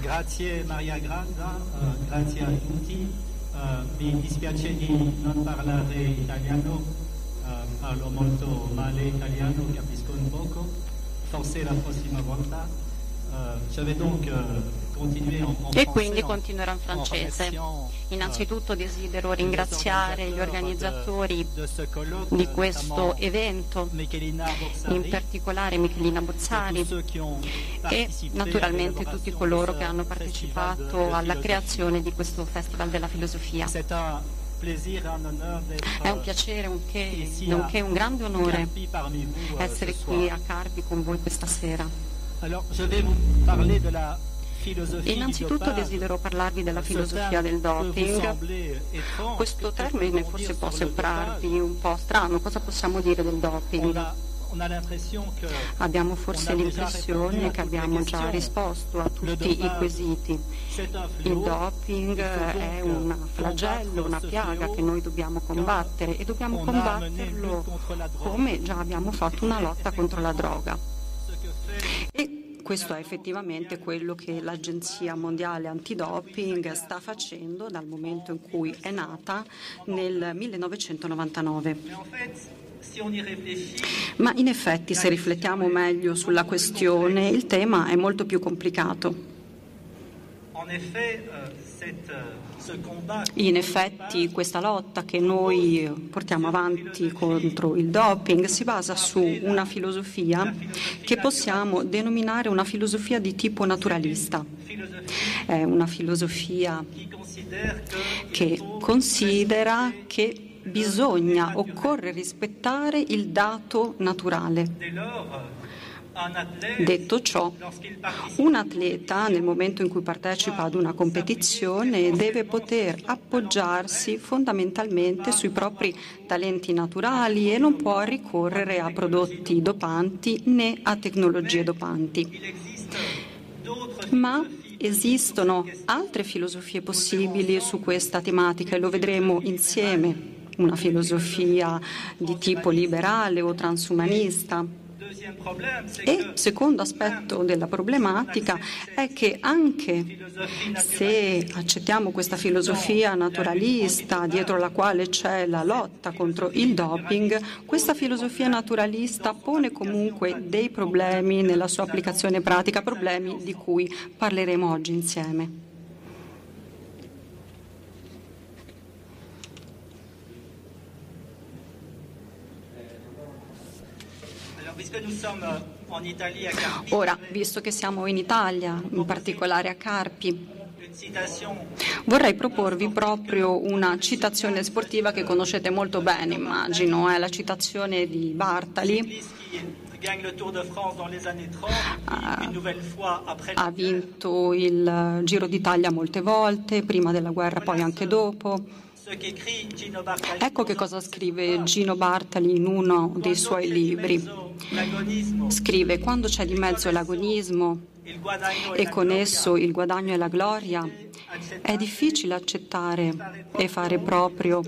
Grazie Maria Granda, uh, grazie a tutti. Uh, mi dispiace di non parlare italiano, uh, parlo molto male italiano, capisco un poco, forse la prossima volta. je donc e quindi continuerò in francese. Innanzitutto desidero ringraziare gli organizzatori di questo evento, in particolare Michelina Bozzari e naturalmente tutti coloro che hanno partecipato alla creazione di questo Festival della Filosofia. È un piacere, nonché un grande onore essere qui a Carpi con voi questa sera. Alors, je vais vous parler de la Innanzitutto desidero parlarvi della filosofia del doping. Questo termine forse può sembrarvi un po' strano, cosa possiamo dire del doping? Abbiamo forse l'impressione che abbiamo già risposto a tutti i quesiti. Il doping è un flagello, una piaga che noi dobbiamo combattere e dobbiamo combatterlo come già abbiamo fatto una lotta contro la droga. E questo è effettivamente quello che l'Agenzia Mondiale Antidoping sta facendo dal momento in cui è nata nel 1999. Ma in effetti, se riflettiamo meglio sulla questione, il tema è molto più complicato. In effetti questa lotta che noi portiamo avanti contro il doping si basa su una filosofia che possiamo denominare una filosofia di tipo naturalista. È una filosofia che considera che bisogna, occorre rispettare il dato naturale. Detto ciò, un atleta nel momento in cui partecipa ad una competizione deve poter appoggiarsi fondamentalmente sui propri talenti naturali e non può ricorrere a prodotti dopanti né a tecnologie dopanti. Ma esistono altre filosofie possibili su questa tematica e lo vedremo insieme. Una filosofia di tipo liberale o transumanista e secondo aspetto della problematica è che anche se accettiamo questa filosofia naturalista dietro la quale c'è la lotta contro il doping, questa filosofia naturalista pone comunque dei problemi nella sua applicazione pratica, problemi di cui parleremo oggi insieme. Ora, visto che siamo in Italia, in particolare a Carpi, vorrei proporvi proprio una citazione sportiva che conoscete molto bene, immagino, è la citazione di Bartali. Ha vinto il Giro d'Italia molte volte, prima della guerra, poi anche dopo. Ecco che cosa scrive Gino Bartali in uno dei suoi libri. Scrive, quando c'è di mezzo l'agonismo e con esso il guadagno e la gloria, è difficile accettare e fare proprio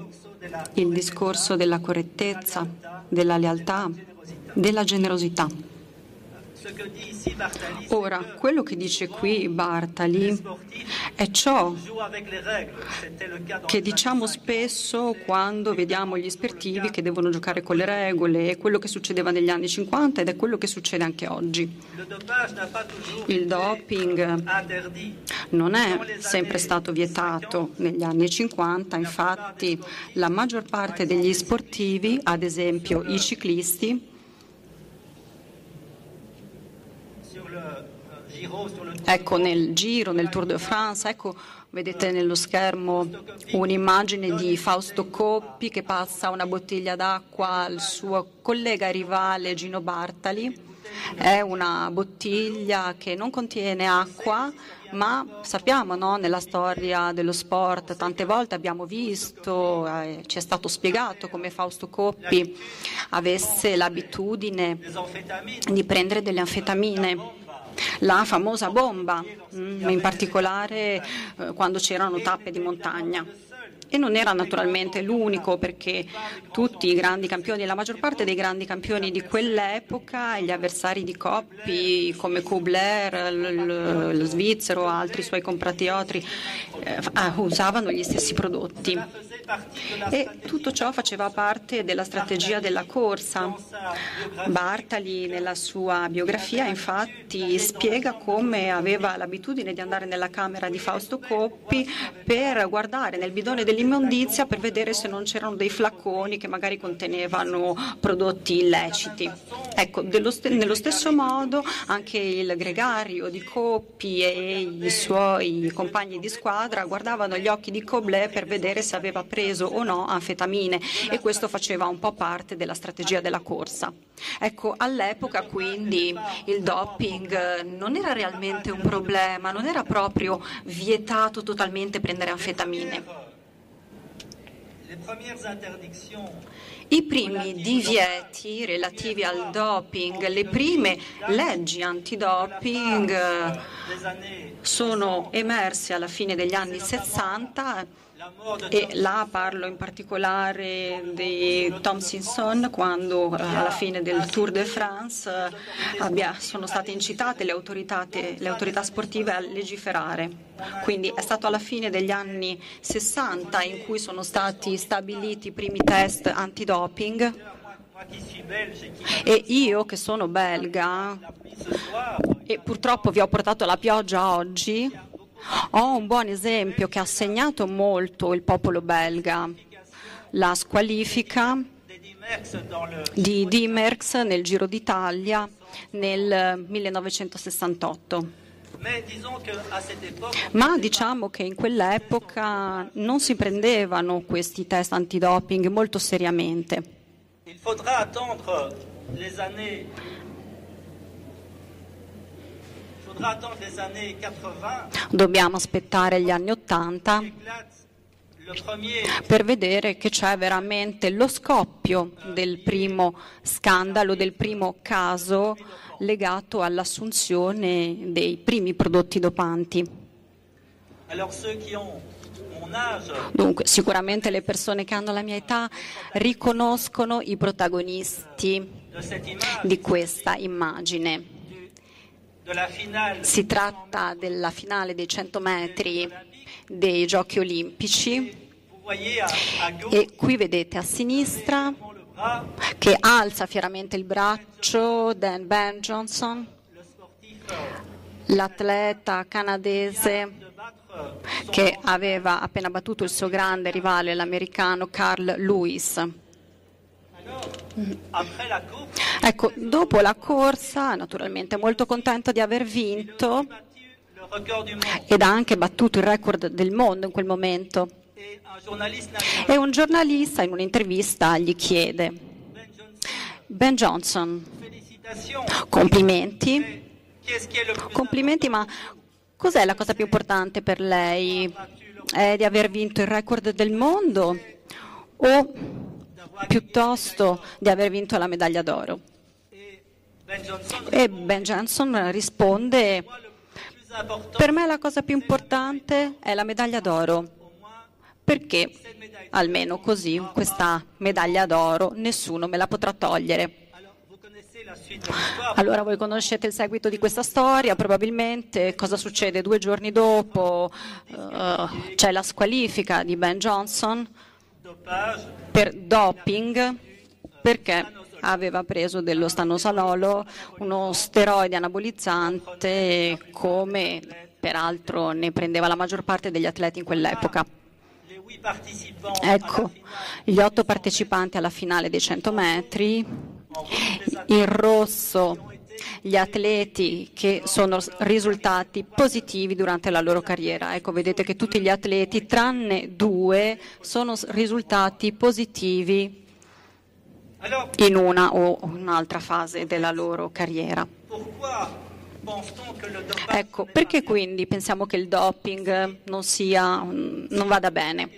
il discorso della correttezza, della lealtà, della generosità. Ora, quello che dice qui Bartali è ciò che diciamo spesso quando vediamo gli sportivi che devono giocare con le regole, è quello che succedeva negli anni 50 ed è quello che succede anche oggi. Il doping non è sempre stato vietato negli anni 50, infatti la maggior parte degli sportivi, ad esempio i ciclisti, Ecco nel giro, nel Tour de France, ecco, vedete nello schermo un'immagine di Fausto Coppi che passa una bottiglia d'acqua al suo collega rivale Gino Bartali. È una bottiglia che non contiene acqua, ma sappiamo no, nella storia dello sport tante volte abbiamo visto, eh, ci è stato spiegato come Fausto Coppi avesse l'abitudine di prendere delle anfetamine la famosa bomba, mm, in particolare eh, quando c'erano tappe di montagna. E non era naturalmente l'unico perché tutti i grandi campioni, la maggior parte dei grandi campioni di quell'epoca, gli avversari di Coppi come Kubler, lo svizzero, altri suoi compatrioti, eh, usavano gli stessi prodotti. E tutto ciò faceva parte della strategia della corsa. Bartali nella sua biografia infatti spiega come aveva l'abitudine di andare nella camera di Fausto Coppi per guardare nel bidone dell'immondizia per vedere se non c'erano dei flacconi che magari contenevano prodotti illeciti. Ecco, st- nello stesso modo anche il gregario di Coppi e i suoi compagni di squadra guardavano gli occhi di Coblet per vedere se aveva preso o no anfetamine e questo faceva un po' parte della strategia della corsa. Ecco, all'epoca quindi il doping non era realmente un problema, non era proprio vietato totalmente prendere anfetamine. I primi divieti relativi al doping, le prime leggi antidoping sono emerse alla fine degli anni 60 e là parlo in particolare di Tom Simpson quando eh, alla fine del Tour de France eh, abbia, sono state incitate le, le autorità sportive a legiferare. Quindi è stato alla fine degli anni 60 in cui sono stati stabiliti i primi test antidoping e io che sono belga e purtroppo vi ho portato la pioggia oggi, ho un buon esempio che ha segnato molto il popolo belga, la squalifica di Dimerx nel Giro d'Italia nel 1968. Ma diciamo che in quell'epoca non si prendevano questi test antidoping molto seriamente. Dobbiamo aspettare gli anni Ottanta per vedere che c'è veramente lo scoppio del primo scandalo, del primo caso legato all'assunzione dei primi prodotti dopanti. Dunque, sicuramente le persone che hanno la mia età riconoscono i protagonisti di questa immagine. Si tratta della finale dei 100 metri dei Giochi Olimpici e qui vedete a sinistra che alza fieramente il braccio Dan Ben Johnson, l'atleta canadese che aveva appena battuto il suo grande rivale, l'americano Carl Lewis. Ecco, dopo la corsa, naturalmente molto contento di aver vinto ed ha anche battuto il record del mondo in quel momento. E un giornalista in un'intervista gli chiede, Ben Johnson, complimenti, complimenti, ma cos'è la cosa più importante per lei? È di aver vinto il record del mondo o piuttosto di aver vinto la medaglia d'oro. E Ben Johnson risponde, per me la cosa più importante è la medaglia d'oro, perché almeno così questa medaglia d'oro nessuno me la potrà togliere. Allora voi conoscete il seguito di questa storia, probabilmente cosa succede due giorni dopo? Uh, c'è la squalifica di Ben Johnson per doping perché aveva preso dello stanosalolo, uno steroide anabolizzante come peraltro ne prendeva la maggior parte degli atleti in quell'epoca. Ecco, gli otto partecipanti alla finale dei 100 metri, in rosso gli atleti che sono risultati positivi durante la loro carriera. Ecco, vedete che tutti gli atleti, tranne due, sono risultati positivi in una o un'altra fase della loro carriera. Ecco, perché quindi pensiamo che il doping non, sia, non vada bene?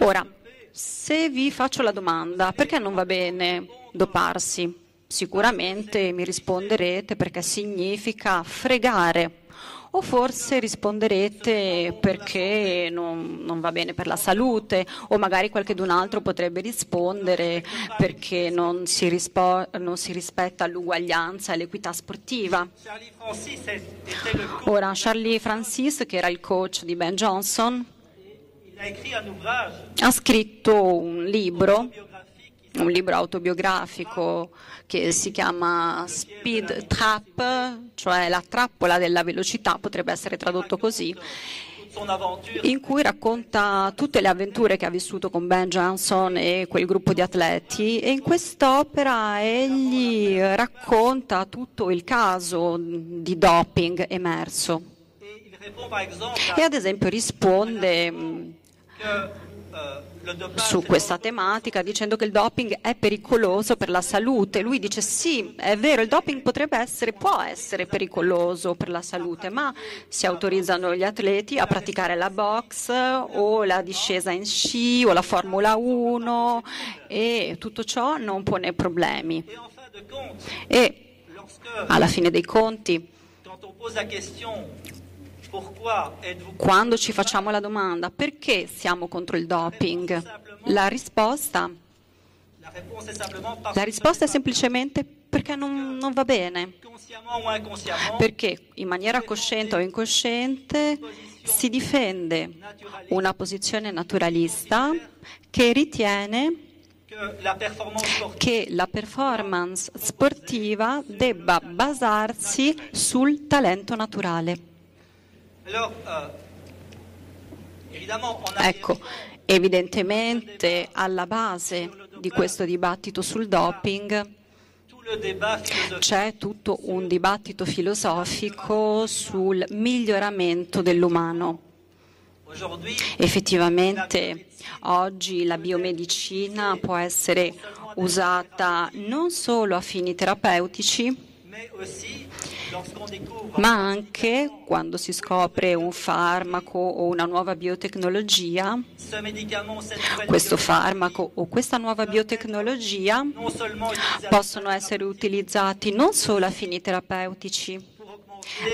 Ora, se vi faccio la domanda, perché non va bene doparsi? Sicuramente mi risponderete perché significa fregare O forse risponderete perché non, non va bene per la salute, o magari qualcun altro potrebbe rispondere perché non si, rispo- non si rispetta l'uguaglianza e l'equità sportiva. Ora, Charlie Francis, che era il coach di Ben Johnson, ha scritto un libro un libro autobiografico che si chiama Speed Trap, cioè la trappola della velocità, potrebbe essere tradotto così, in cui racconta tutte le avventure che ha vissuto con Ben Johnson e quel gruppo di atleti e in quest'opera egli racconta tutto il caso di doping emerso. E ad esempio risponde su questa tematica dicendo che il doping è pericoloso per la salute. Lui dice sì, è vero, il doping potrebbe essere, può essere pericoloso per la salute, ma si autorizzano gli atleti a praticare la box o la discesa in sci o la Formula 1 e tutto ciò non pone problemi. E alla fine dei conti, quando ci facciamo la domanda perché siamo contro il doping, la risposta, la risposta è semplicemente perché non, non, va bene. Perché in maniera cosciente o incosciente si difende una posizione naturalista che ritiene che la performance sportiva debba basarsi sul talento naturale. Euh, ecco, evidentemente alla base di questo dibattito sul doping c'è tutto un dibattito filosofico sul miglioramento dell'umano. Effettivamente oggi la biomedicina può essere usata non solo a fini terapeutici, ma anche quando si scopre un farmaco o una nuova biotecnologia, questo farmaco o questa nuova biotecnologia possono essere utilizzati non solo a fini terapeutici,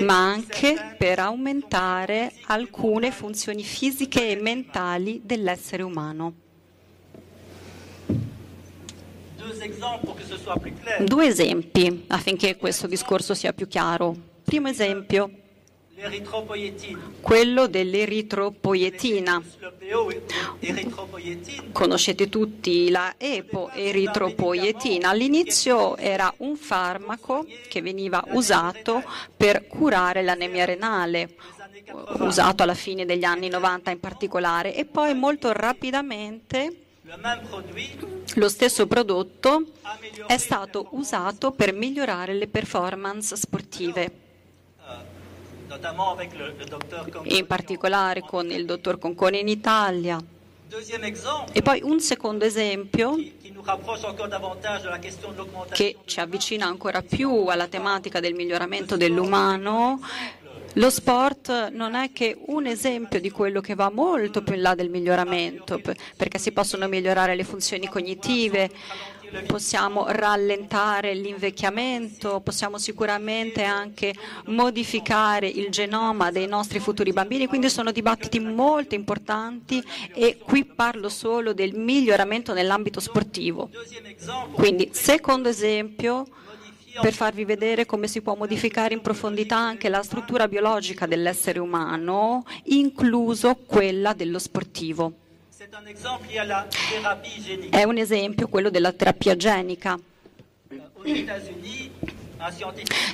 ma anche per aumentare alcune funzioni fisiche e mentali dell'essere umano. Due esempi affinché questo discorso sia più chiaro. Primo esempio, quello dell'eritropoietina. Conoscete tutti la epoeritropoietina. All'inizio era un farmaco che veniva usato per curare l'anemia renale, usato alla fine degli anni 90 in particolare, e poi molto rapidamente lo stesso prodotto è stato usato per migliorare le performance sportive, in particolare con il dottor Concone in Italia. E poi un secondo esempio che ci avvicina ancora più alla tematica del miglioramento dell'umano lo sport non è che un esempio di quello che va molto più in là del miglioramento, perché si possono migliorare le funzioni cognitive, possiamo rallentare l'invecchiamento, possiamo sicuramente anche modificare il genoma dei nostri futuri bambini, quindi sono dibattiti molto importanti e qui parlo solo del miglioramento nell'ambito sportivo. Quindi, secondo esempio, per farvi vedere come si può modificare in profondità anche la struttura biologica dell'essere umano, incluso quella dello sportivo. È un esempio quello della terapia genica.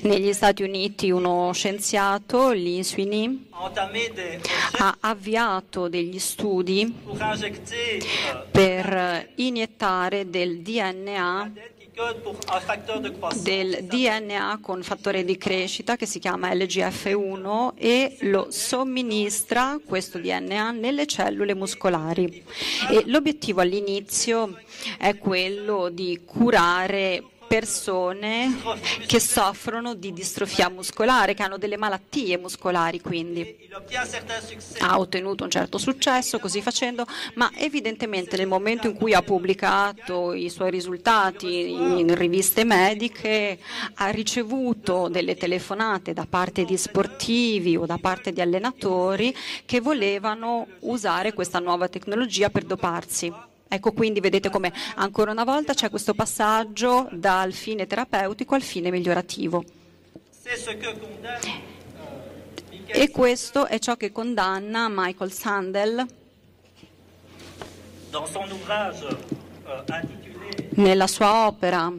Negli Stati Uniti uno scienziato, Lin Sweeney, ha avviato degli studi per iniettare del DNA del DNA con fattore di crescita che si chiama LGF1 e lo somministra questo DNA nelle cellule muscolari. E l'obiettivo all'inizio è quello di curare persone che soffrono di distrofia muscolare, che hanno delle malattie muscolari quindi. Ha ottenuto un certo successo così facendo, ma evidentemente nel momento in cui ha pubblicato i suoi risultati in riviste mediche ha ricevuto delle telefonate da parte di sportivi o da parte di allenatori che volevano usare questa nuova tecnologia per doparsi. Ecco quindi vedete come ancora una volta c'è questo passaggio dal fine terapeutico al fine migliorativo. E questo è ciò che condanna Michael Sandel nella sua opera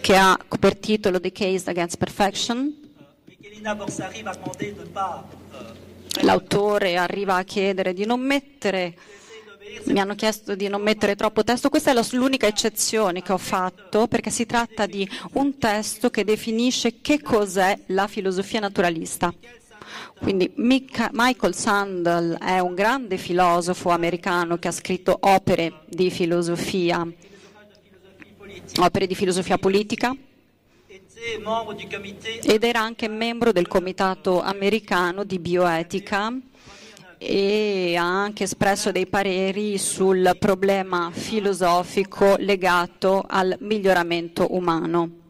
che ha per titolo The Case Against Perfection. L'autore arriva a chiedere di non mettere mi hanno chiesto di non mettere troppo testo, questa è l'unica eccezione che ho fatto perché si tratta di un testo che definisce che cos'è la filosofia naturalista. Quindi Michael Sandel è un grande filosofo americano che ha scritto opere di filosofia, opere di filosofia politica ed era anche membro del comitato americano di bioetica e ha anche espresso dei pareri sul problema filosofico legato al miglioramento umano.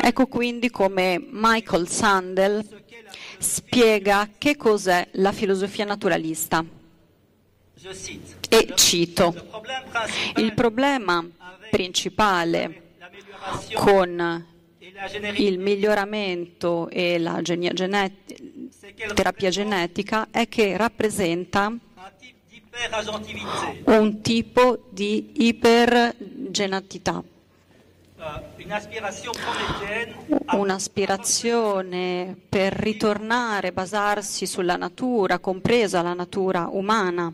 Ecco quindi come Michael Sandel spiega che cos'è la filosofia naturalista. E cito, il problema principale con il miglioramento e la terapia genetica è che rappresenta un tipo di ipergenatità. Un'aspirazione per ritornare, basarsi sulla natura, compresa la natura umana,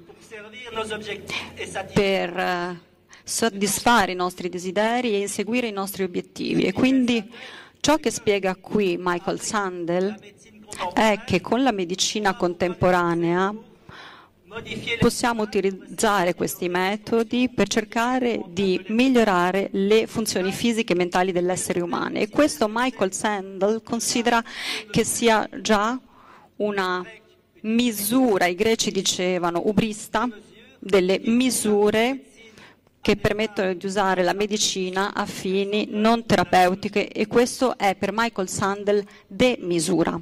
per eh, soddisfare i nostri desideri e inseguire i nostri obiettivi. E quindi ciò che spiega qui Michael Sandel è che con la medicina contemporanea possiamo utilizzare questi metodi per cercare di migliorare le funzioni fisiche e mentali dell'essere umano. E questo Michael Sandel considera che sia già una misura, i greci dicevano ubrista, delle misure che permettono di usare la medicina a fini non terapeutiche e questo è per Michael Sandel de misura.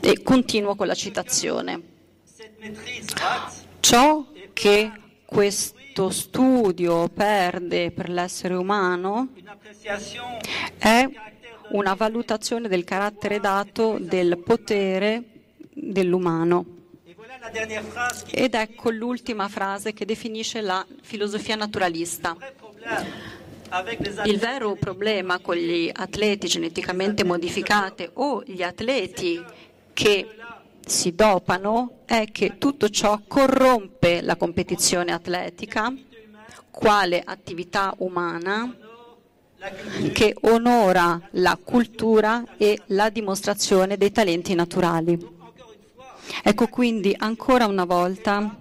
E continuo con la citazione. Ciò che questo studio perde per l'essere umano è una valutazione del carattere dato del potere dell'umano. Ed ecco l'ultima frase che definisce la filosofia naturalista. Il vero problema con gli atleti geneticamente modificati o gli atleti che si dopano è che tutto ciò corrompe la competizione atletica quale attività umana che onora la cultura e la dimostrazione dei talenti naturali. Ecco quindi ancora una volta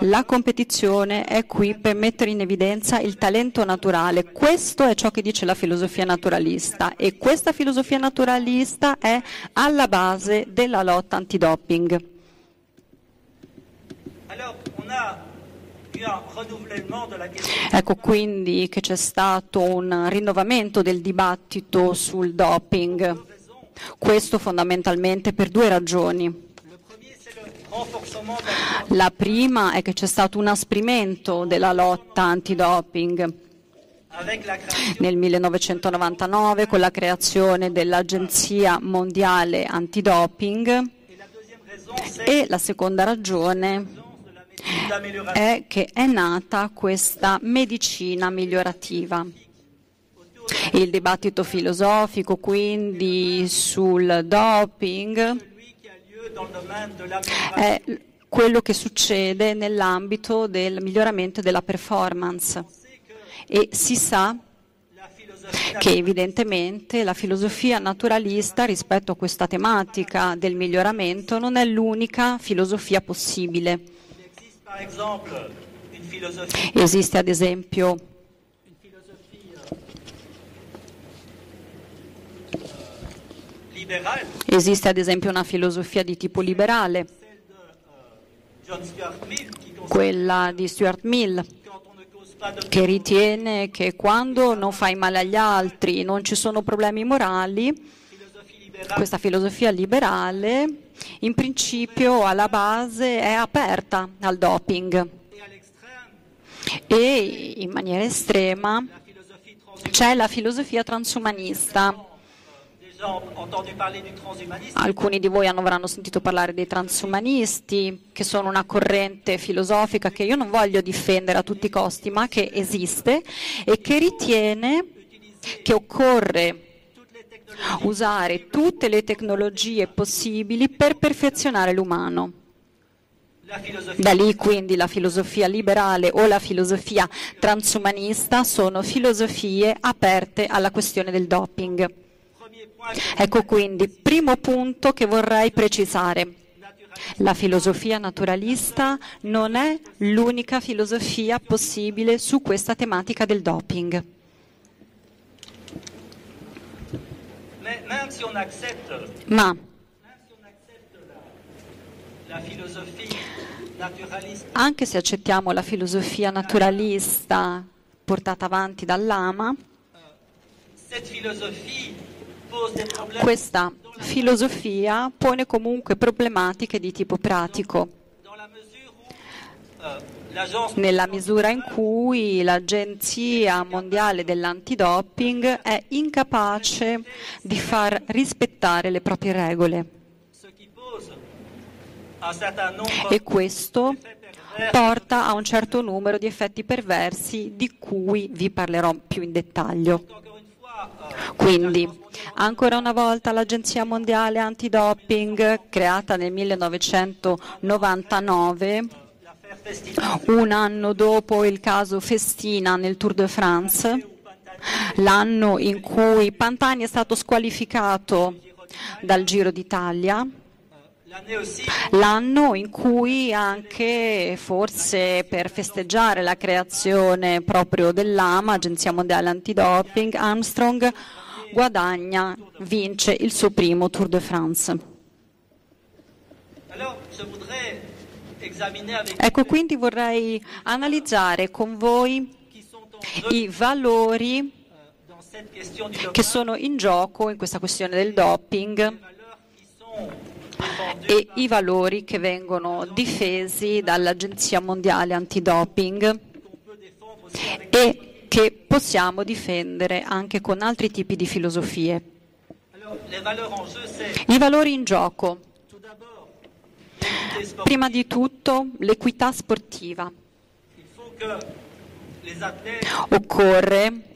la competizione è qui per mettere in evidenza il talento naturale. Questo è ciò che dice la filosofia naturalista e questa filosofia naturalista è alla base della lotta antidoping. Ecco quindi che c'è stato un rinnovamento del dibattito sul doping. Questo fondamentalmente per due ragioni. La prima è che c'è stato un asprimento della lotta antidoping nel 1999 con la creazione dell'Agenzia Mondiale Antidoping e la seconda ragione è che è nata questa medicina migliorativa. Il dibattito filosofico quindi sul doping è quello che succede nell'ambito del miglioramento della performance e si sa che evidentemente la filosofia naturalista rispetto a questa tematica del miglioramento non è l'unica filosofia possibile. Esiste ad esempio Esiste ad esempio una filosofia di tipo liberale, quella di Stuart Mill, che ritiene che quando non fai male agli altri non ci sono problemi morali, questa filosofia liberale in principio alla base è aperta al doping e in maniera estrema c'è la filosofia transumanista. Alcuni di voi avranno sentito parlare dei transumanisti, che sono una corrente filosofica che io non voglio difendere a tutti i costi, ma che esiste e che ritiene che occorre usare tutte le tecnologie possibili per perfezionare l'umano. Da lì quindi la filosofia liberale o la filosofia transumanista sono filosofie aperte alla questione del doping. Ecco quindi, primo punto che vorrei precisare. La filosofia naturalista non è l'unica filosofia possibile su questa tematica del doping. Ma anche se accettiamo la filosofia naturalista portata avanti dall'Ama, questa filosofia pone comunque problematiche di tipo pratico nella misura in cui l'Agenzia Mondiale dell'Antidoping è incapace di far rispettare le proprie regole. E questo porta a un certo numero di effetti perversi di cui vi parlerò più in dettaglio. Quindi, ancora una volta l'Agenzia Mondiale Antidoping, creata nel 1999, un anno dopo il caso Festina nel Tour de France, l'anno in cui Pantani è stato squalificato dal Giro d'Italia, l'anno in cui anche forse per festeggiare la creazione proprio dell'AMA, Agenzia Mondiale Antidoping, Armstrong guadagna, vince il suo primo Tour de France. Ecco, quindi vorrei analizzare con voi i valori che sono in gioco in questa questione del doping e i valori che vengono difesi dall'Agenzia Mondiale Antidoping e che possiamo difendere anche con altri tipi di filosofie. I valori in gioco Prima di tutto l'equità sportiva. Occorre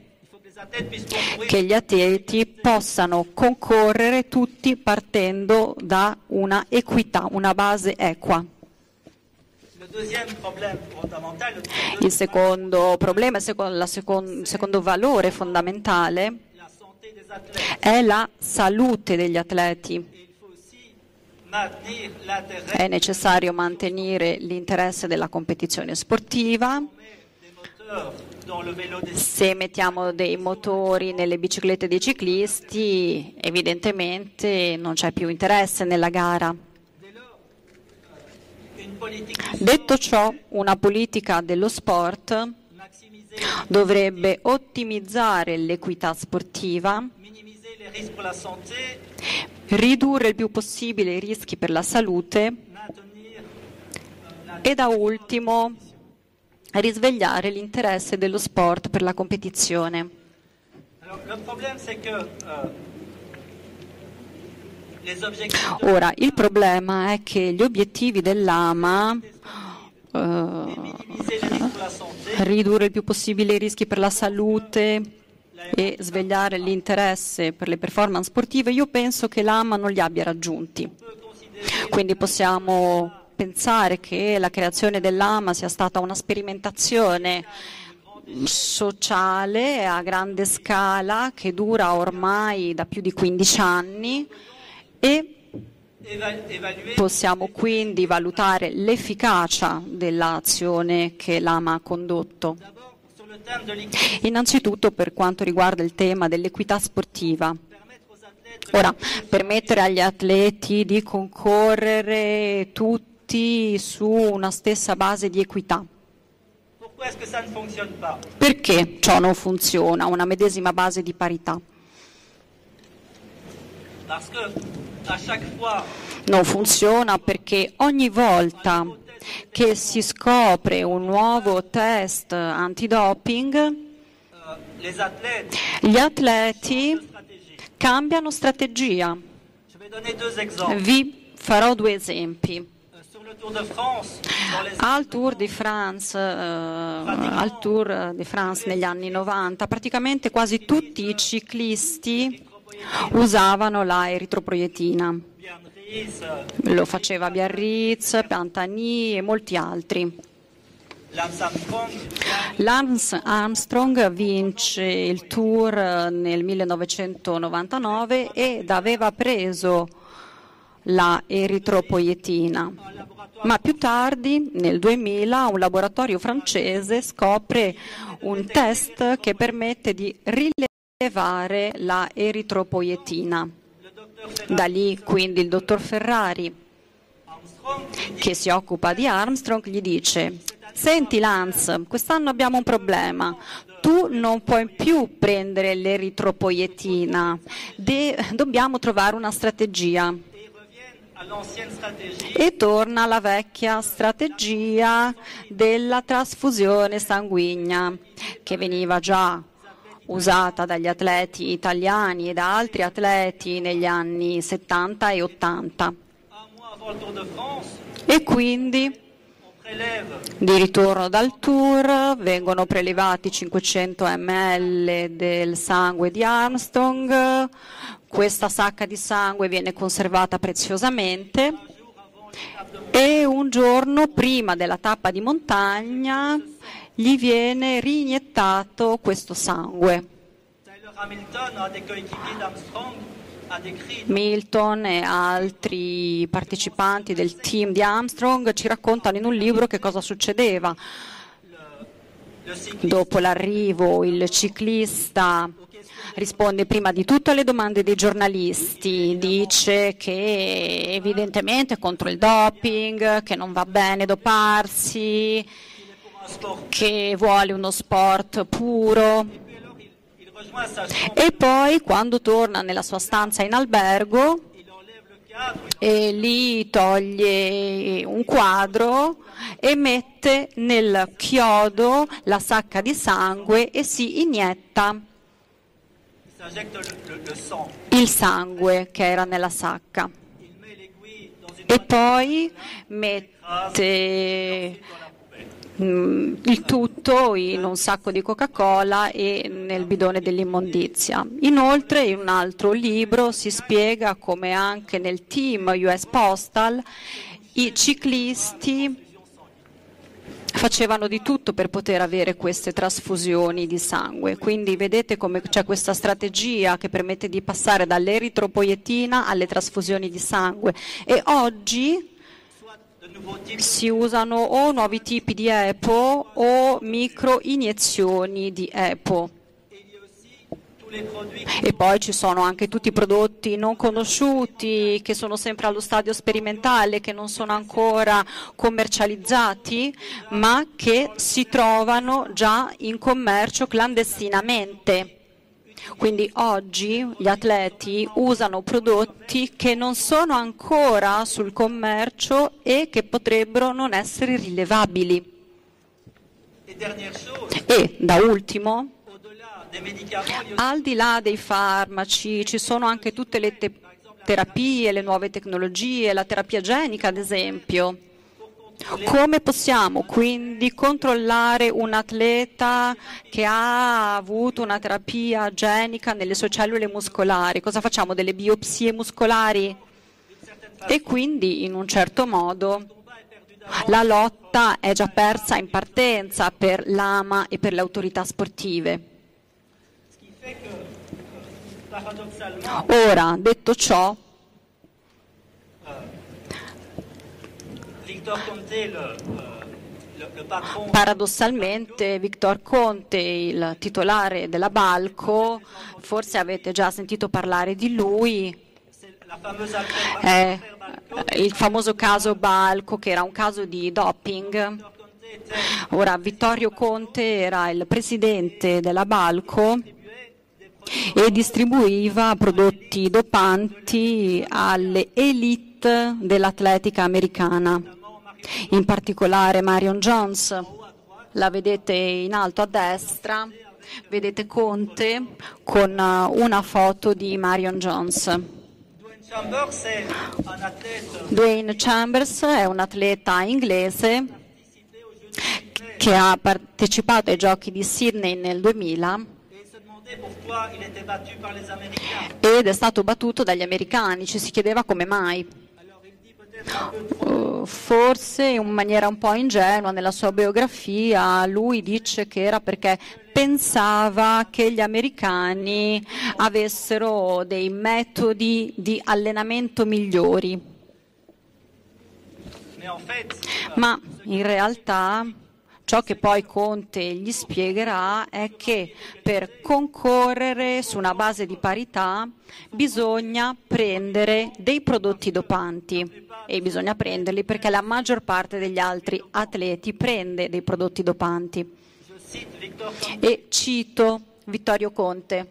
che gli atleti possano concorrere tutti partendo da una equità, una base equa. Il secondo problema, il secondo valore fondamentale è la salute degli atleti. È necessario mantenere l'interesse della competizione sportiva. Se mettiamo dei motori nelle biciclette dei ciclisti, evidentemente non c'è più interesse nella gara. Detto ciò, una politica dello sport dovrebbe ottimizzare l'equità sportiva, ridurre il più possibile i rischi per la salute e da ultimo risvegliare l'interesse dello sport per la competizione. Ora, il problema è che gli obiettivi dell'AMA eh, ridurre il più possibile i rischi per la salute, e svegliare l'interesse per le performance sportive, io penso che l'AMA non li abbia raggiunti. Quindi possiamo pensare che la creazione dell'AMA sia stata una sperimentazione sociale a grande scala che dura ormai da più di 15 anni e Possiamo quindi valutare l'efficacia dell'azione che l'AMA ha condotto. Innanzitutto per quanto riguarda il tema dell'equità sportiva. Ora, permettere agli atleti di concorrere tutti su una stessa base di equità. Perché ciò non funziona, una medesima base di parità? Non funziona perché ogni volta che si scopre un nuovo test antidoping, gli atleti cambiano strategia. Vi farò due esempi. Al Tour de France, eh, al Tour de France negli anni 90, praticamente quasi tutti i ciclisti usavano la eritroproietina. Lo faceva Biarritz, Pantani e molti altri. Lance Armstrong vince il Tour nel 1999 ed aveva preso la eritropoietina. Ma più tardi, nel 2000, un laboratorio francese scopre un test che permette di rilevare la eritropoietina. Da lì quindi il dottor Ferrari, che si occupa di Armstrong, gli dice Senti Lance, quest'anno abbiamo un problema. Tu non puoi più prendere l'eritropoietina. De- dobbiamo trovare una strategia. E torna la vecchia strategia della trasfusione sanguigna che veniva già usata dagli atleti italiani e da altri atleti negli anni 70 e 80. E quindi di ritorno dal tour vengono prelevati 500 ml del sangue di Armstrong, questa sacca di sangue viene conservata preziosamente e un giorno prima della tappa di montagna gli viene riniettato questo sangue. Milton e altri partecipanti del team di Armstrong ci raccontano in un libro che cosa succedeva. Dopo l'arrivo il ciclista risponde prima di tutto alle domande dei giornalisti, dice che evidentemente è contro il doping, che non va bene doparsi, che vuole uno sport puro e poi quando torna nella sua stanza in albergo, e lì toglie un quadro e mette nel chiodo la sacca di sangue e si inietta il sangue che era nella sacca. E poi mette il tutto in un sacco di Coca-Cola e nel bidone dell'immondizia. Inoltre in un altro libro si spiega come anche nel team US Postal i ciclisti facevano di tutto per poter avere queste trasfusioni di sangue. Quindi vedete come c'è questa strategia che permette di passare dall'eritropoietina alle trasfusioni di sangue. E oggi si usano o nuovi tipi di EPO o microiniezioni di EPO. E poi ci sono anche tutti i prodotti non conosciuti che sono sempre allo stadio sperimentale, che non sono ancora commercializzati, ma che si trovano già in commercio clandestinamente. Quindi oggi gli atleti usano prodotti che non sono ancora sul commercio e che potrebbero non essere rilevabili. E da ultimo, al di là dei farmaci, ci sono anche tutte le te- terapie, le nuove tecnologie, la terapia genica ad esempio come possiamo quindi controllare un atleta che ha avuto una terapia genica nelle sue cellule muscolari? Cosa facciamo? Delle biopsie muscolari? E quindi in un certo modo la lotta è già persa in partenza per l'AMA e per le autorità sportive. Ora, detto ciò, Paradossalmente Victor Conte, il titolare della Balco, forse avete già sentito parlare di lui, è il famoso caso Balco che era un caso di doping. Ora Vittorio Conte era il presidente della Balco e distribuiva prodotti dopanti alle elite dell'atletica americana, in particolare Marion Jones. La vedete in alto a destra, vedete Conte con una foto di Marion Jones. Dwayne Chambers è un atleta inglese che ha partecipato ai giochi di Sydney nel 2000 ed è stato battuto dagli americani, ci si chiedeva come mai. Uh, forse in maniera un po' ingenua nella sua biografia lui dice che era perché pensava che gli americani avessero dei metodi di allenamento migliori. Ma in realtà Ciò che poi Conte gli spiegherà è che per concorrere su una base di parità bisogna prendere dei prodotti dopanti e bisogna prenderli perché la maggior parte degli altri atleti prende dei prodotti dopanti. E cito Vittorio Conte.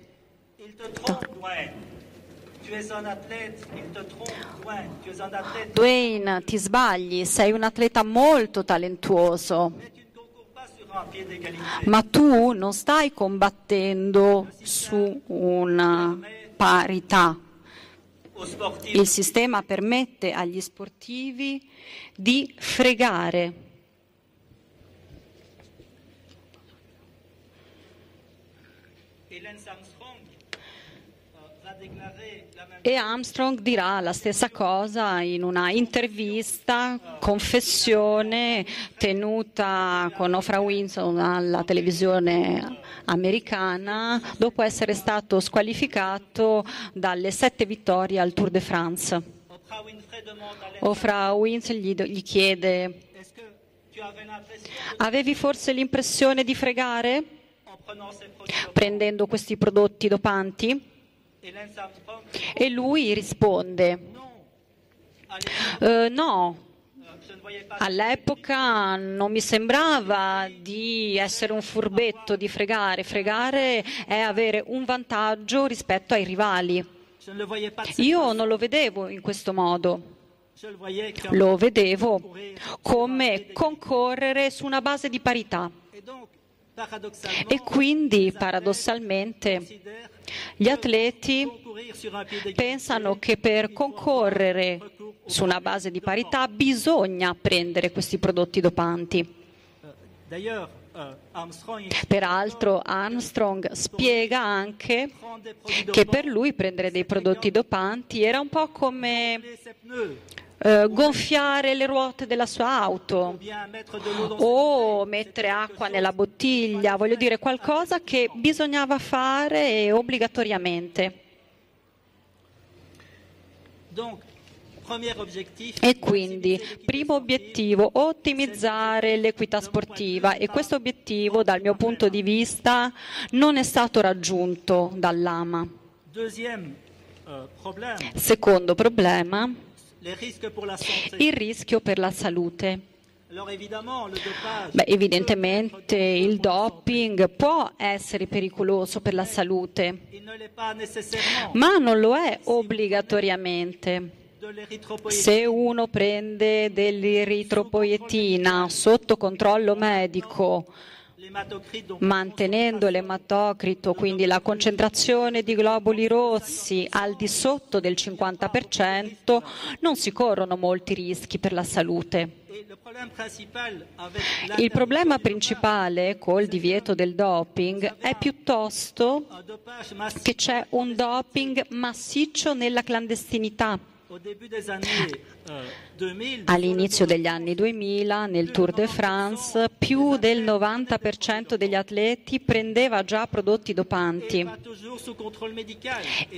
Dwayne, ti sbagli, sei un atleta molto talentuoso ma tu non stai combattendo su una parità. Il sistema permette agli sportivi di fregare. E Armstrong dirà la stessa cosa in una intervista, confessione tenuta con Oprah Winson alla televisione americana dopo essere stato squalificato dalle sette vittorie al Tour de France. Oprah Winson gli, gli chiede avevi forse l'impressione di fregare prendendo questi prodotti dopanti? E lui risponde, eh, no, all'epoca non mi sembrava di essere un furbetto, di fregare. Fregare è avere un vantaggio rispetto ai rivali. Io non lo vedevo in questo modo. Lo vedevo come concorrere su una base di parità. E quindi, paradossalmente, gli atleti pensano che per concorrere su una base di parità bisogna prendere questi prodotti dopanti. Peraltro Armstrong spiega anche che per lui prendere dei prodotti dopanti era un po' come eh, gonfiare le ruote della sua auto o mettere acqua nella bottiglia, voglio dire qualcosa che bisognava fare obbligatoriamente. E quindi, primo obiettivo, ottimizzare l'equità sportiva e questo obiettivo dal mio punto di vista non è stato raggiunto dall'AMA. Euh, Secondo problema, il rischio per la salute. Beh, evidentemente il doping può essere pericoloso per la salute, ma non lo è obbligatoriamente. Se uno prende dell'eritropoietina sotto controllo medico, mantenendo l'ematocrito, quindi la concentrazione di globuli rossi al di sotto del 50%, non si corrono molti rischi per la salute. Il problema principale col divieto del doping è piuttosto che c'è un doping massiccio nella clandestinità all'inizio degli anni 2000 nel Tour de France più del 90% degli atleti prendeva già prodotti dopanti.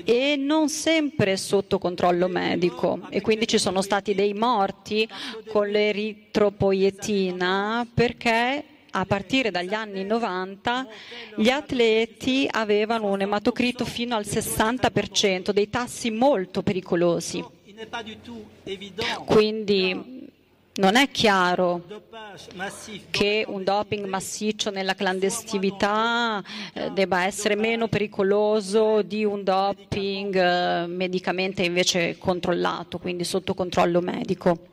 E non sempre sotto controllo medico. e quindi ci sono stati dei morti con l'eritropoietina perché a partire dagli anni 90 gli atleti avevano un ematocrito fino al 60%, dei tassi molto pericolosi. Quindi non è chiaro che un doping massiccio nella clandestinità eh, debba essere meno pericoloso di un doping eh, medicamente invece controllato, quindi sotto controllo medico.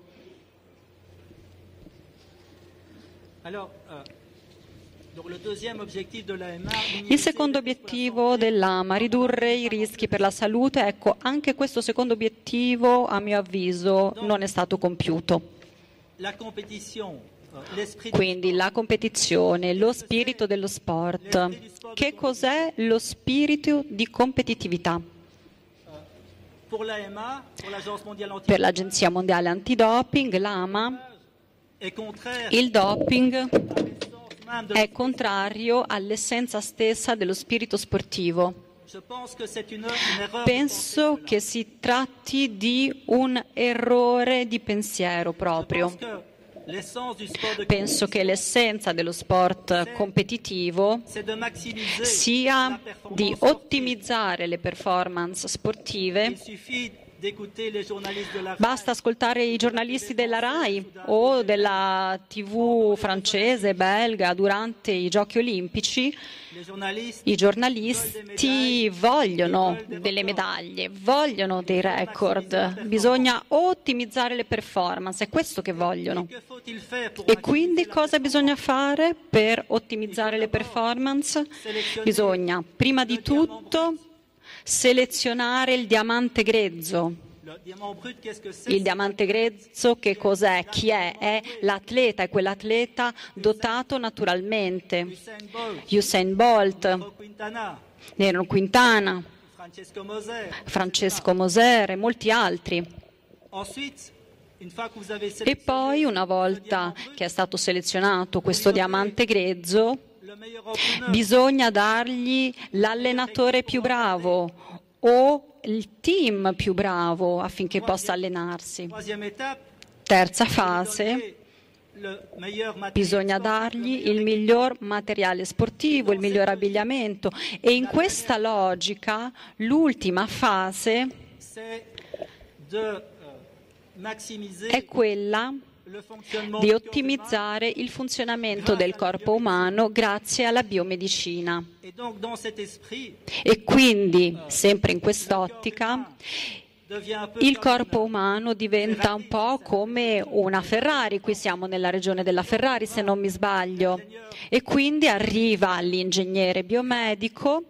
Il secondo obiettivo dell'AMA, ridurre i rischi per la salute, ecco, anche questo secondo obiettivo, a mio avviso, non è stato compiuto. euh, Quindi la competizione, lo spirito dello sport. Che cos'è lo spirito di competitività? Per l'Agenzia Mondiale Antidoping, l'AMA, il doping è contrario all'essenza stessa dello spirito sportivo. Penso che si tratti di un errore di pensiero proprio. Penso che l'essenza dello sport competitivo sia di ottimizzare le performance sportive Basta ascoltare i giornalisti della RAI o della TV francese, belga durante i giochi olimpici. I giornalisti vogliono delle medaglie, vogliono dei record, bisogna ottimizzare le performance, è questo che vogliono. E quindi cosa bisogna fare per ottimizzare le performance? Bisogna prima di tutto selezionare il diamante grezzo. Il diamante grezzo che cos'è? Chi è? È l'atleta, è quell'atleta dotato naturalmente. Usain Bolt, Nero Quintana, Francesco Moser e molti altri. E poi, una volta che è stato selezionato questo diamante grezzo, bisogna dargli l'allenatore più bravo o il team più bravo affinché possa allenarsi. Terza fase, bisogna dargli il miglior materiale sportivo, il miglior abbigliamento e in questa logica l'ultima fase è quella di ottimizzare il funzionamento del corpo umano grazie alla biomedicina. E quindi, sempre in quest'ottica, il corpo umano diventa un po' come una Ferrari, qui siamo nella regione della Ferrari se non mi sbaglio, e quindi arriva l'ingegnere biomedico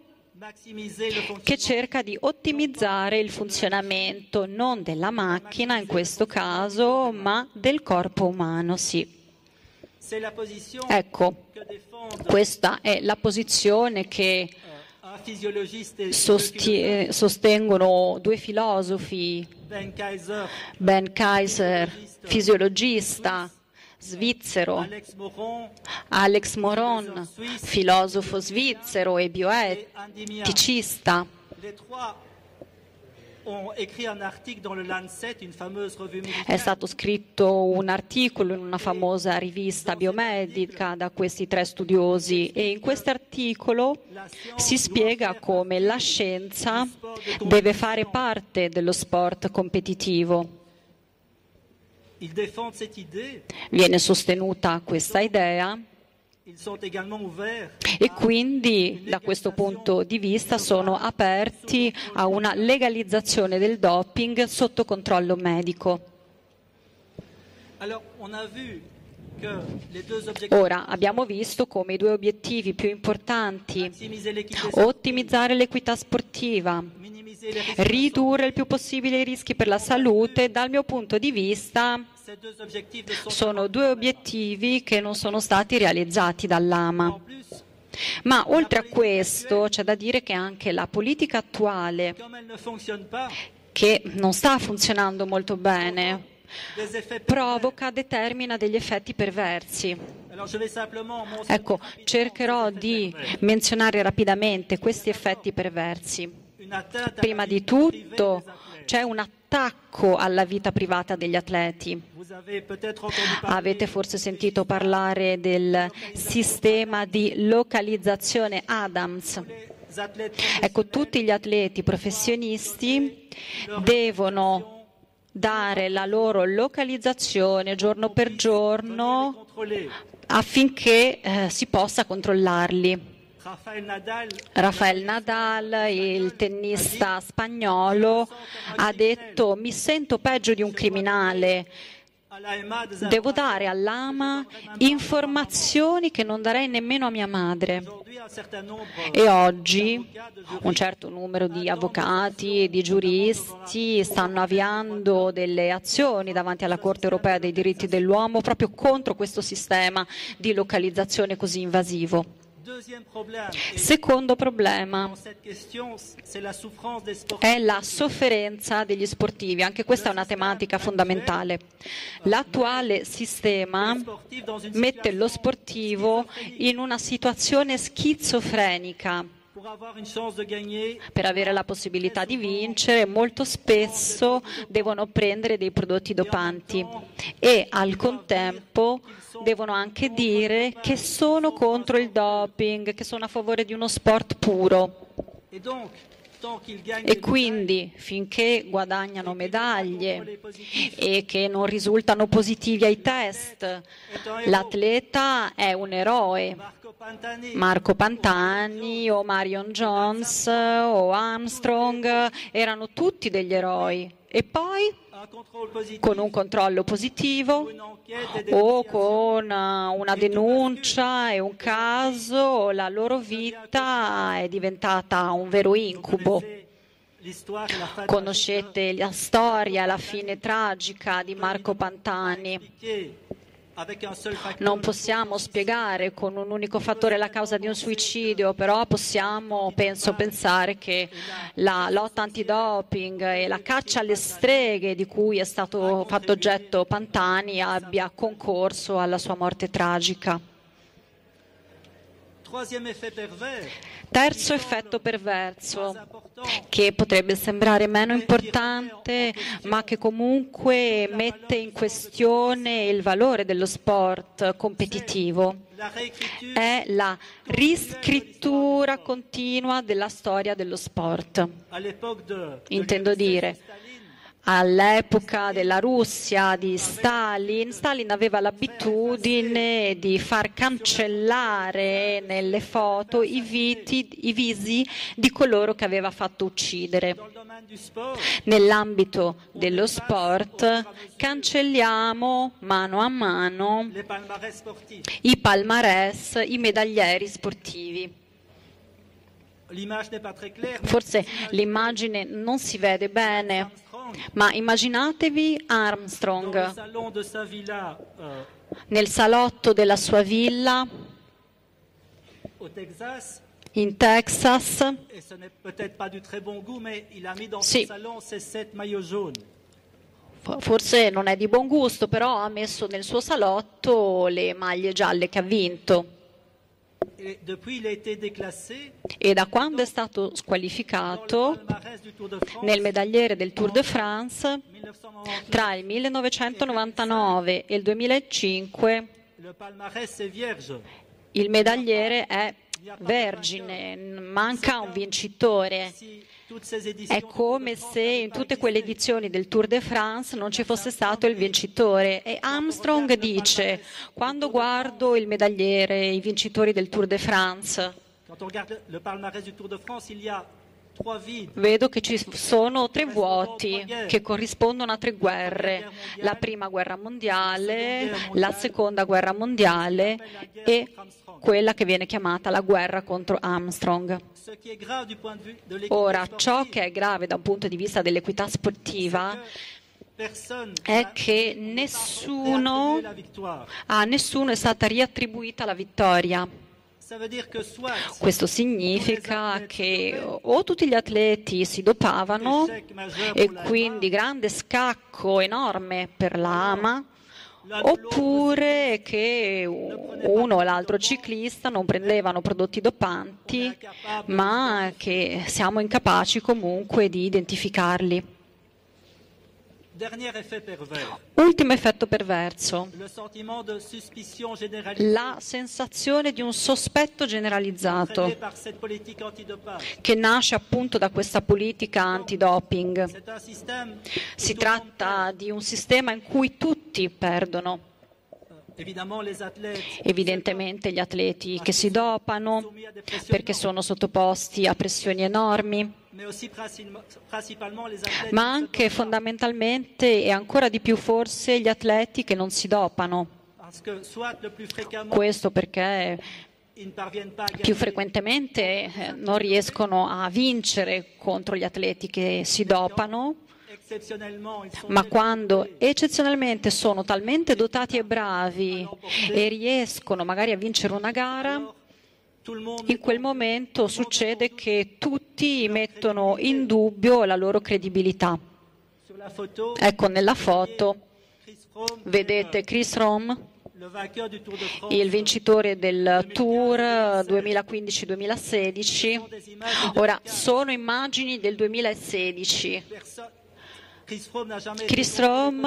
che cerca di ottimizzare il funzionamento non della macchina in questo caso, ma del corpo umano, sì. Ecco, questa è la posizione che sostengono due filosofi, Ben Kaiser, fisiologista, svizzero, Alex Moron, filosofo svizzero e bioeticista. È stato scritto un articolo in una famosa rivista biomedica da questi tre studiosi. E in questo articolo si spiega come la scienza deve fare parte dello sport competitivo. Viene sostenuta questa idea. e quindi da questo punto di vista sono aperti a una legalizzazione del doping sotto controllo medico. Ora abbiamo visto come i due obiettivi più importanti, ottimizzare l'equità sportiva, ridurre il più possibile i rischi per la salute, dal mio punto di vista sono due obiettivi che non sono stati realizzati dall'AMA. Ma oltre a questo c'è da dire che anche la politica attuale che non sta funzionando molto bene, provoca, determina degli effetti perversi. Ecco, cercherò di menzionare rapidamente questi effetti perversi. Prima di tutto c'è un attacco alla vita privata degli atleti. Avete forse sentito parlare del sistema di localizzazione Adams. Ecco, tutti gli atleti professionisti devono dare la loro localizzazione giorno per giorno affinché eh, si possa controllarli. Rafael Nadal, il tennista spagnolo, ha detto mi sento peggio di un criminale Devo dare all'AMA informazioni che non darei nemmeno a mia madre. E oggi un certo numero di avvocati e di giuristi stanno avviando delle azioni davanti alla Corte europea dei diritti dell'uomo proprio contro questo sistema di localizzazione così invasivo. Secondo problema. è la sofferenza degli sportivi, anche questa è una tematica fondamentale. L'attuale sistema mette lo sportivo in una situazione schizofrenica per avere la possibilità di vincere molto spesso devono prendere dei prodotti dopanti e al contempo devono anche dire che sono contro il doping, che sono a favore di uno sport puro. E quindi finché guadagnano medaglie e che non risultano positivi ai test, l'atleta è un eroe. Marco Pantani o Marion Jones o Armstrong erano tutti degli eroi. E poi con un controllo positivo o con una denuncia e un caso, la loro vita è diventata un vero incubo. Conoscete la storia, la fine tragica di Marco Pantani. Non possiamo spiegare con un unico fattore la causa di un suicidio, però possiamo, penso, pensare che la lotta antidoping e la caccia alle streghe di cui è stato fatto oggetto Pantani abbia concorso alla sua morte tragica. Terzo effetto perverso, che potrebbe sembrare meno importante, ma che comunque mette in questione il valore dello sport competitivo, è la riscrittura continua della storia dello sport. Intendo dire, all'epoca della Russia di Stalin, Stalin aveva l'abitudine di far cancellare nelle foto i, viti, i visi di coloro che aveva fatto uccidere. Nell'ambito dello sport cancelliamo mano a mano i palmarès, i medaglieri sportivi. Forse l'immagine non si vede bene, ma immaginatevi Armstrong euh, nel salotto della sua villa in Texas. Sì. Forse non è di buon gusto, però ha messo nel suo salotto le maglie gialle che ha vinto. E da quando è stato squalificato nel medagliere del Tour de France, tra il 1999 e il 2005, il medagliere è vergine, manca un vincitore. È come se in tutte quelle edizioni del Tour de France non ci fosse stato il vincitore. E Armstrong dice, quando guardo il medagliere, i vincitori del Tour de France, Vedo che ci sono tre vuoti che corrispondono a tre guerre, la prima guerra mondiale, la seconda guerra mondiale e quella che viene chiamata la guerra contro Armstrong. Ora, ciò che è grave da un punto di vista dell'equità sportiva è che nessuno, a nessuno è stata riattribuita la vittoria. Questo significa che o tutti gli atleti si dopavano e quindi grande scacco enorme per l'AMA, oppure che uno o l'altro ciclista non prendevano prodotti dopanti, ma che siamo incapaci comunque di identificarli. Ultimo effetto perverso, la sensazione di un sospetto generalizzato. Che nasce appunto da questa politica antidoping. Si tratta di un sistema in cui tutti perdono. Evidentemente gli atleti che si dopano perché sono sottoposti a pressioni enormi. ma anche fondamentalmente e ancora di più forse gli atleti che non si dopano. Questo perché più frequentemente eh, non riescono a vincere contro gli atleti che si dopano, ma quando eccezionalmente sono talmente dotati e bravi e riescono magari a vincere una gara, in quel momento succede che tutti mettono in dubbio la loro credibilità. Ecco, nella foto vedete Chris Rom, il vincitore del Tour 2015-2016. Ora, sono immagini del 2016. Chris Rom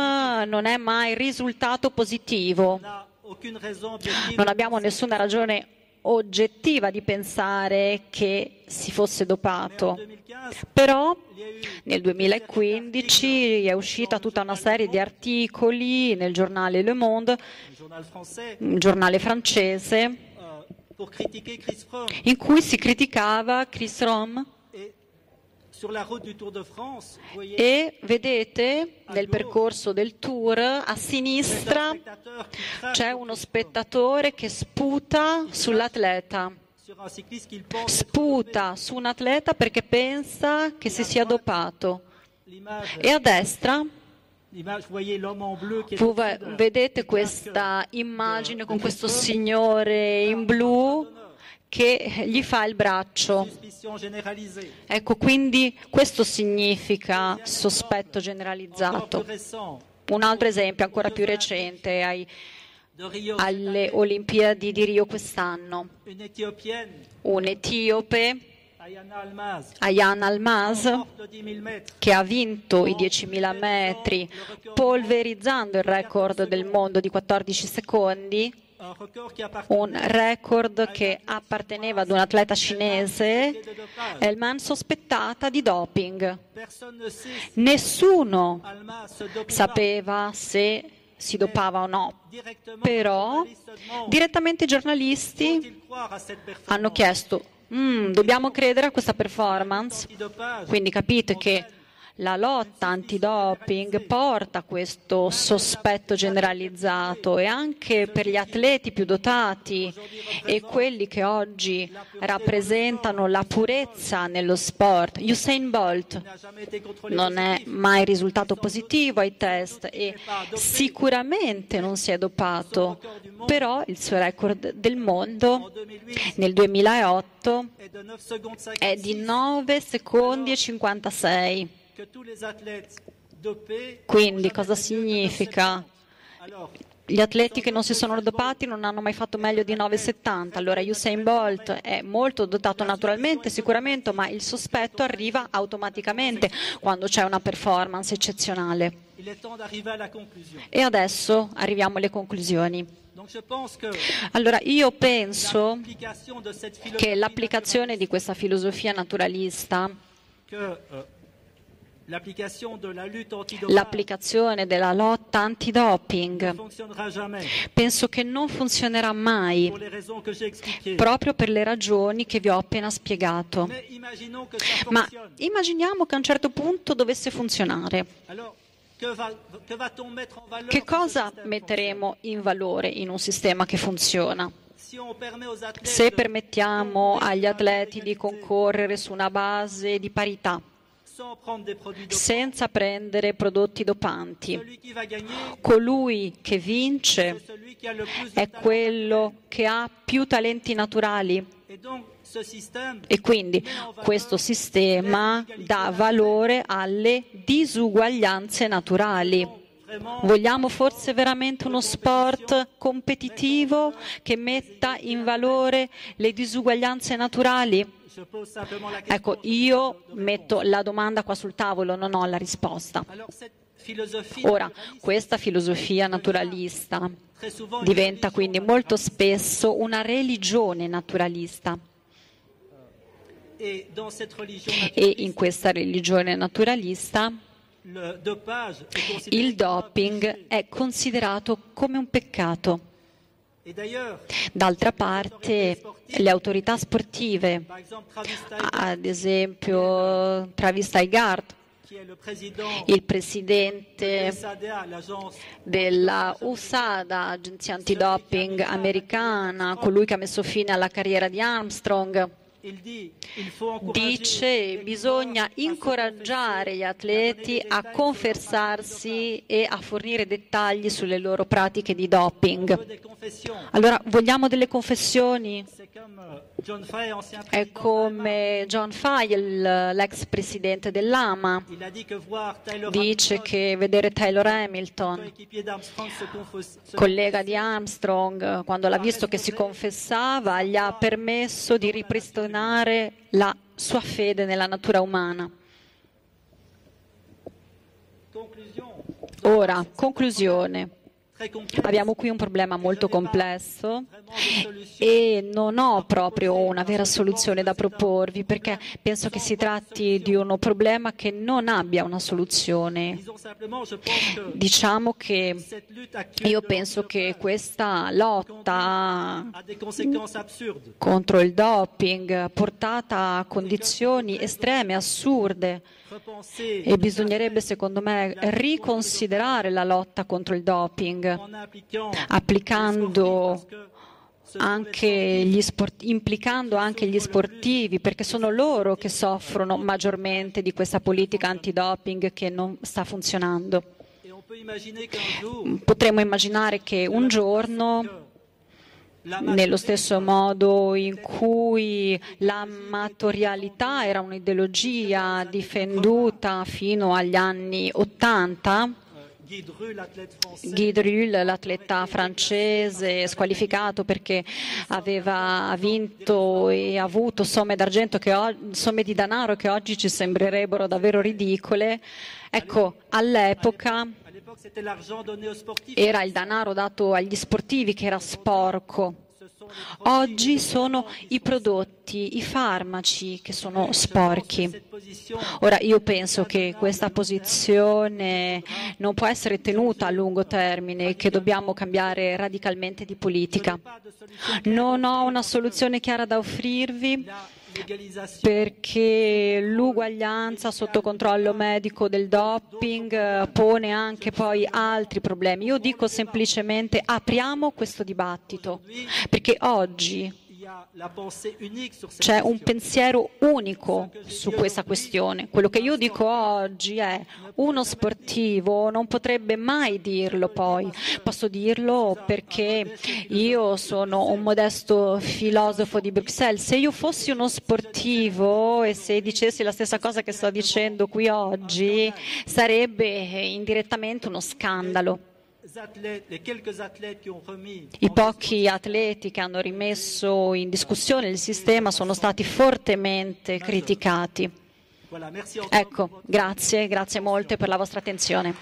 non è mai risultato positivo. Non abbiamo nessuna ragione oggettiva di pensare che si fosse dopato. Però nel 2015 è uscita tutta una serie di articoli nel giornale Le Monde, un giornale francese, in cui si criticava Chris Rom e vedete nel percorso del tour a sinistra c'è uno spettatore che sputa sull'atleta. Sputa su un atleta perché pensa che si sia dopato. E a destra vedete questa immagine con questo signore in blu che gli fa il braccio. Ecco, quindi questo significa sospetto generalizzato. Un altro esempio ancora più recente, ai, alle Olimpiadi di Rio quest'anno. Un etiope, Ayan Almaz, che ha vinto i 10.000 metri polverizzando il record del mondo di 14 secondi, un record che apparteneva ad un atleta cinese, Elman sospettata di doping. Nessuno sapeva se si dopava o no, però direttamente i giornalisti hanno chiesto mm, dobbiamo credere a questa performance, quindi capite che la lotta antidoping porta questo sospetto generalizzato e anche per gli atleti più dotati e quelli che oggi rappresentano la purezza nello sport. Usain Bolt non è mai risultato positivo ai test e sicuramente non si è dopato, però il suo record del mondo nel 2008 è di 9 secondi e 56. Quindi cosa significa? Gli atleti che non si sono dopati non hanno mai fatto meglio di 9,70. Allora Usain Bolt è molto dotato naturalmente, sicuramente, ma il sospetto arriva automaticamente quando c'è una performance eccezionale. E adesso arriviamo alle conclusioni. Allora io penso che l'applicazione di questa filosofia naturalista l'applicazione della lotta antidoping penso che non funzionerà mai proprio per le ragioni che vi ho appena spiegato. Ma immaginiamo che a un certo punto dovesse funzionare. Che cosa metteremo in valore in un sistema che funziona? Se permettiamo agli atleti di concorrere su una base di parità, senza prendere prodotti dopanti. Colui che vince è quello che ha più talenti naturali. E quindi questo sistema dà valore alle disuguaglianze naturali. Vogliamo forse veramente uno sport competitivo che metta in valore le disuguaglianze naturali? Ecco, io metto la domanda qua sul tavolo, non ho la risposta. Ora, questa filosofia naturalista diventa quindi molto spesso una religione naturalista. E in questa religione naturalista il doping è considerato come un peccato. D'altra parte, le autorità sportive, ad esempio Travis Taigard, il presidente della USADA, agenzia antidoping americana, colui che ha messo fine alla carriera di Armstrong, dice che bisogna incoraggiare gli atleti a confessarsi e a fornire dettagli sulle loro pratiche di doping. Allora, vogliamo delle confessioni? È come John Fay, l'ex presidente dell'AMA, dice che vedere Taylor Hamilton, collega di Armstrong, quando l'ha visto che si confessava, gli ha permesso di ripristinare la sua fede nella natura umana. Ora, conclusione. Abbiamo qui un problema molto complesso e non ho proprio una vera soluzione da proporvi perché penso che si tratti di un problema che non abbia una soluzione. Diciamo che io penso che questa lotta contro il doping portata a condizioni estreme, assurde, e bisognerebbe secondo me riconsiderare la lotta contro il doping applicando anche sport- implicando anche gli sportivi, perché sono loro che soffrono maggiormente di questa politica antidoping che non sta funzionando. Potremmo immaginare che un giorno nello stesso modo in cui l'amatorialità era un'ideologia difenduta fino agli anni Ottanta, Guy Drull, l'atleta francese, squalificato perché aveva vinto e avuto somme d'argento, che, somme di denaro che oggi ci sembrerebbero davvero ridicole. Ecco, all'epoca era il denaro dato agli sportivi che era sporco. Oggi sono i prodotti, i farmaci che sono sporchi. Ora io penso che questa posizione non può essere tenuta a lungo termine e che dobbiamo cambiare radicalmente di politica. Non ho una soluzione chiara da offrirvi perché l'uguaglianza sotto controllo medico del doping eh, pone anche poi altri problemi. Io dico semplicemente apriamo questo dibattito, perché oggi c'è un pensiero unico su questa questione. Quello che io dico oggi è uno sportivo non potrebbe mai dirlo poi. Posso dirlo perché io sono un modesto filosofo di Bruxelles. Se io fossi uno sportivo e se dicessi la stessa cosa che sto dicendo qui oggi, sarebbe indirettamente uno scandalo. I pochi atleti che hanno rimesso in discussione il sistema sono stati fortemente criticati. Ecco, grazie, grazie molte per la vostra attenzione.